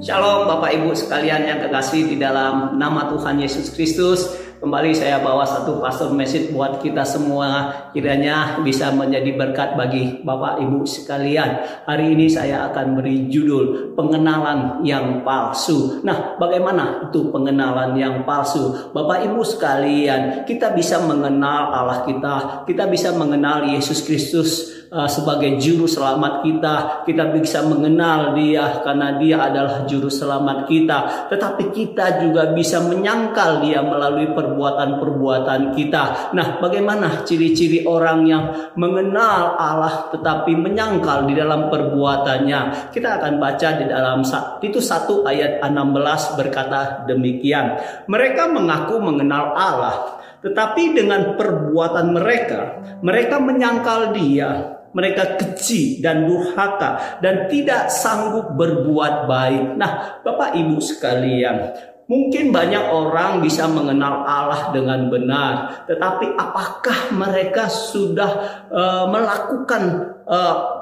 Shalom Bapak Ibu sekalian yang kekasih di dalam nama Tuhan Yesus Kristus. Kembali saya bawa satu pastor message buat kita semua kiranya bisa menjadi berkat bagi Bapak Ibu sekalian. Hari ini saya akan beri judul pengenalan yang palsu. Nah, bagaimana itu pengenalan yang palsu? Bapak Ibu sekalian, kita bisa mengenal Allah kita, kita bisa mengenal Yesus Kristus uh, sebagai juru selamat kita. Kita bisa mengenal dia karena dia adalah juru selamat kita. Tetapi kita juga bisa menyangkal dia melalui perbuatan-perbuatan kita. Nah, bagaimana ciri-ciri orang yang mengenal Allah tetapi menyangkal di dalam perbuatannya? Kita akan baca di dalam itu satu ayat 16 berkata demikian. Mereka mengaku mengenal Allah, tetapi dengan perbuatan mereka, mereka menyangkal Dia mereka keji dan durhaka dan tidak sanggup berbuat baik. Nah, Bapak Ibu sekalian, mungkin banyak orang bisa mengenal Allah dengan benar, tetapi apakah mereka sudah uh, melakukan uh,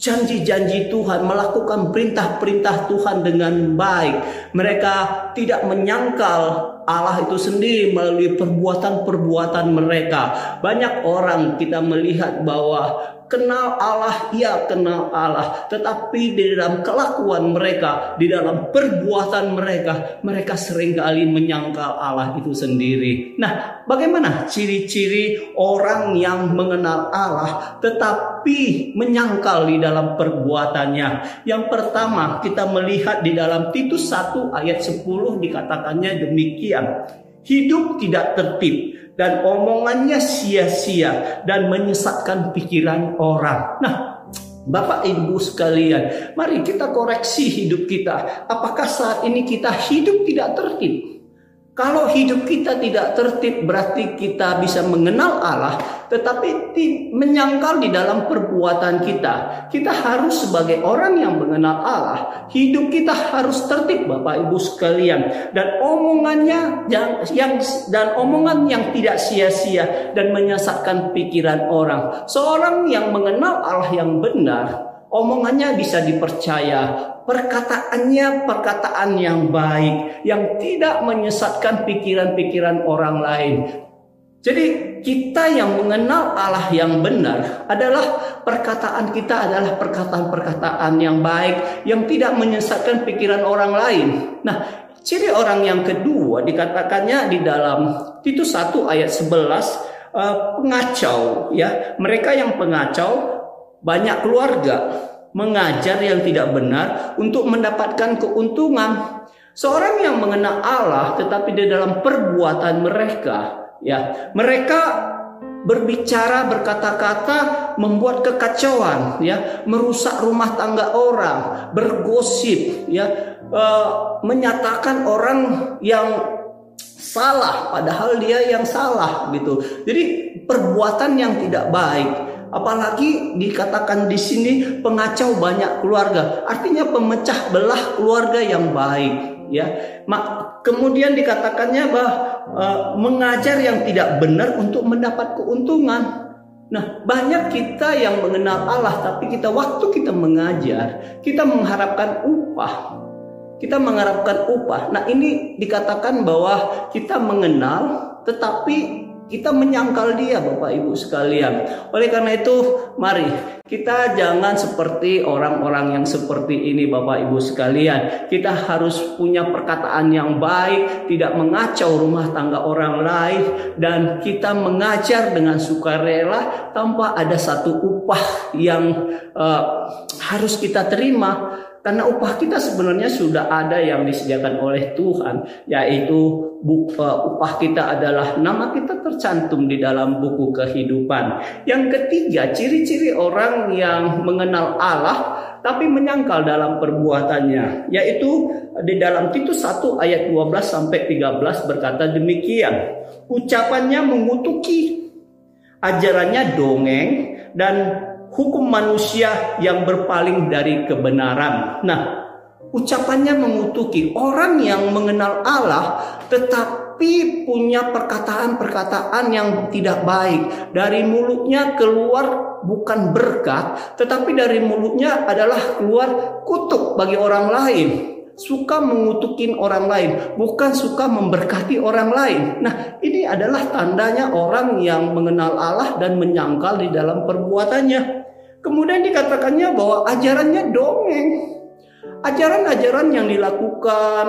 janji-janji Tuhan, melakukan perintah-perintah Tuhan dengan baik. Mereka tidak menyangkal Allah itu sendiri melalui perbuatan-perbuatan mereka. Banyak orang kita melihat bahwa kenal Allah, ya kenal Allah. Tetapi di dalam kelakuan mereka, di dalam perbuatan mereka, mereka sering kali menyangkal Allah itu sendiri. Nah, bagaimana ciri-ciri orang yang mengenal Allah tetapi menyangkal di dalam perbuatannya? Yang pertama, kita melihat di dalam Titus 1 ayat 10 dikatakannya demikian. Hidup tidak tertib dan omongannya sia-sia dan menyesatkan pikiran orang. Nah, Bapak Ibu sekalian, mari kita koreksi hidup kita. Apakah saat ini kita hidup tidak tertib? Kalau hidup kita tidak tertib berarti kita bisa mengenal Allah tetapi menyangkal di dalam perbuatan kita. Kita harus sebagai orang yang mengenal Allah, hidup kita harus tertib Bapak Ibu sekalian dan omongannya yang, yang dan omongan yang tidak sia-sia dan menyesatkan pikiran orang. Seorang yang mengenal Allah yang benar omongannya bisa dipercaya, perkataannya perkataan yang baik, yang tidak menyesatkan pikiran-pikiran orang lain. Jadi kita yang mengenal Allah yang benar adalah perkataan kita adalah perkataan-perkataan yang baik yang tidak menyesatkan pikiran orang lain. Nah, ciri orang yang kedua dikatakannya di dalam Titus 1 ayat 11 uh, eh, pengacau ya. Mereka yang pengacau banyak keluarga mengajar yang tidak benar untuk mendapatkan keuntungan. Seorang yang mengenal Allah tetapi di dalam perbuatan mereka, ya, mereka berbicara berkata-kata membuat kekacauan ya merusak rumah tangga orang bergosip ya e, menyatakan orang yang salah padahal dia yang salah gitu jadi perbuatan yang tidak baik Apalagi dikatakan di sini pengacau banyak keluarga, artinya pemecah belah keluarga yang baik, ya. Kemudian dikatakannya bahwa e, mengajar yang tidak benar untuk mendapat keuntungan. Nah, banyak kita yang mengenal Allah, tapi kita waktu kita mengajar, kita mengharapkan upah. Kita mengharapkan upah. Nah, ini dikatakan bahwa kita mengenal, tetapi kita menyangkal dia Bapak Ibu sekalian. Oleh karena itu mari kita jangan seperti orang-orang yang seperti ini Bapak Ibu sekalian. Kita harus punya perkataan yang baik, tidak mengacau rumah tangga orang lain dan kita mengajar dengan sukarela tanpa ada satu upah yang uh, harus kita terima karena upah kita sebenarnya sudah ada yang disediakan oleh Tuhan, yaitu upah kita adalah nama kita tercantum di dalam buku kehidupan. Yang ketiga, ciri-ciri orang yang mengenal Allah tapi menyangkal dalam perbuatannya, yaitu di dalam Titus 1 ayat 12 sampai 13 berkata demikian. Ucapannya mengutuki, ajarannya dongeng dan hukum manusia yang berpaling dari kebenaran. Nah, ucapannya mengutuki orang yang mengenal Allah tetapi punya perkataan-perkataan yang tidak baik. Dari mulutnya keluar bukan berkat, tetapi dari mulutnya adalah keluar kutuk bagi orang lain. suka mengutukin orang lain, bukan suka memberkati orang lain. Nah, ini adalah tandanya orang yang mengenal Allah dan menyangkal di dalam perbuatannya. Kemudian dikatakannya bahwa ajarannya dongeng. Ajaran-ajaran yang dilakukan,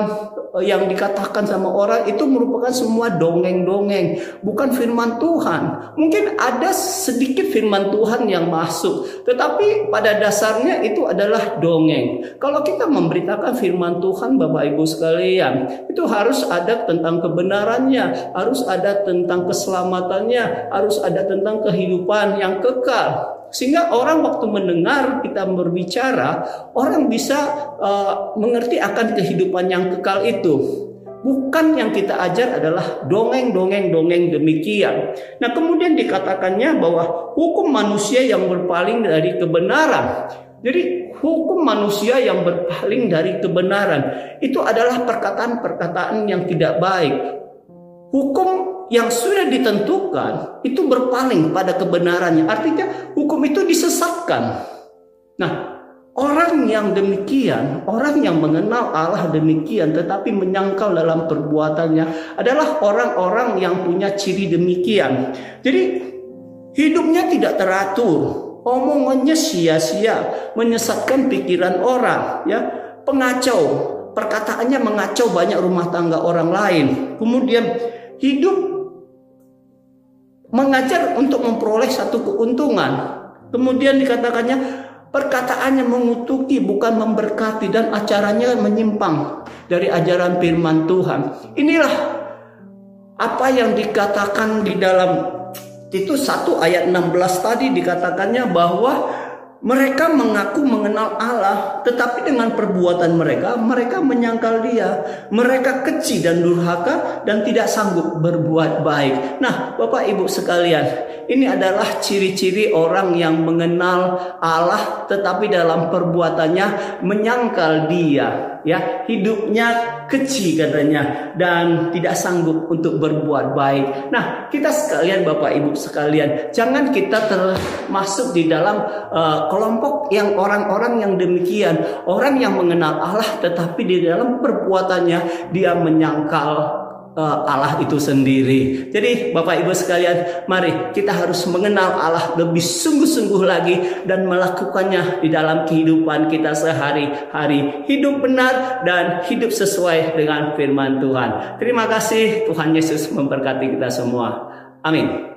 eh, yang dikatakan sama orang itu merupakan semua dongeng-dongeng, bukan firman Tuhan. Mungkin ada sedikit firman Tuhan yang masuk, tetapi pada dasarnya itu adalah dongeng. Kalau kita memberitakan firman Tuhan, Bapak Ibu sekalian, itu harus ada tentang kebenarannya, harus ada tentang keselamatannya, harus ada tentang kehidupan yang kekal. Sehingga orang waktu mendengar kita berbicara, orang bisa uh, mengerti akan kehidupan yang kekal itu. Bukan yang kita ajar adalah dongeng-dongeng-dongeng demikian. Nah kemudian dikatakannya bahwa hukum manusia yang berpaling dari kebenaran. Jadi hukum manusia yang berpaling dari kebenaran itu adalah perkataan-perkataan yang tidak baik. Hukum yang sudah ditentukan itu berpaling pada kebenarannya. Artinya hukum itu disesatkan. Nah, orang yang demikian, orang yang mengenal Allah demikian tetapi menyangkal dalam perbuatannya adalah orang-orang yang punya ciri demikian. Jadi hidupnya tidak teratur, omongannya sia-sia, menyesatkan pikiran orang, ya, pengacau, perkataannya mengacau banyak rumah tangga orang lain. Kemudian hidup mengajar untuk memperoleh satu keuntungan. Kemudian dikatakannya perkataannya mengutuki bukan memberkati dan acaranya menyimpang dari ajaran firman Tuhan. Inilah apa yang dikatakan di dalam itu satu ayat 16 tadi dikatakannya bahwa mereka mengaku mengenal Allah, tetapi dengan perbuatan mereka, mereka menyangkal Dia. Mereka kecil dan durhaka dan tidak sanggup berbuat baik. Nah, Bapak Ibu sekalian, ini adalah ciri-ciri orang yang mengenal Allah, tetapi dalam perbuatannya menyangkal Dia ya hidupnya kecil katanya dan tidak sanggup untuk berbuat baik. Nah, kita sekalian Bapak Ibu sekalian, jangan kita termasuk di dalam uh, kelompok yang orang-orang yang demikian, orang yang mengenal Allah tetapi di dalam perbuatannya dia menyangkal Allah itu sendiri. Jadi Bapak Ibu sekalian, mari kita harus mengenal Allah lebih sungguh-sungguh lagi dan melakukannya di dalam kehidupan kita sehari-hari. Hidup benar dan hidup sesuai dengan firman Tuhan. Terima kasih Tuhan Yesus memberkati kita semua. Amin.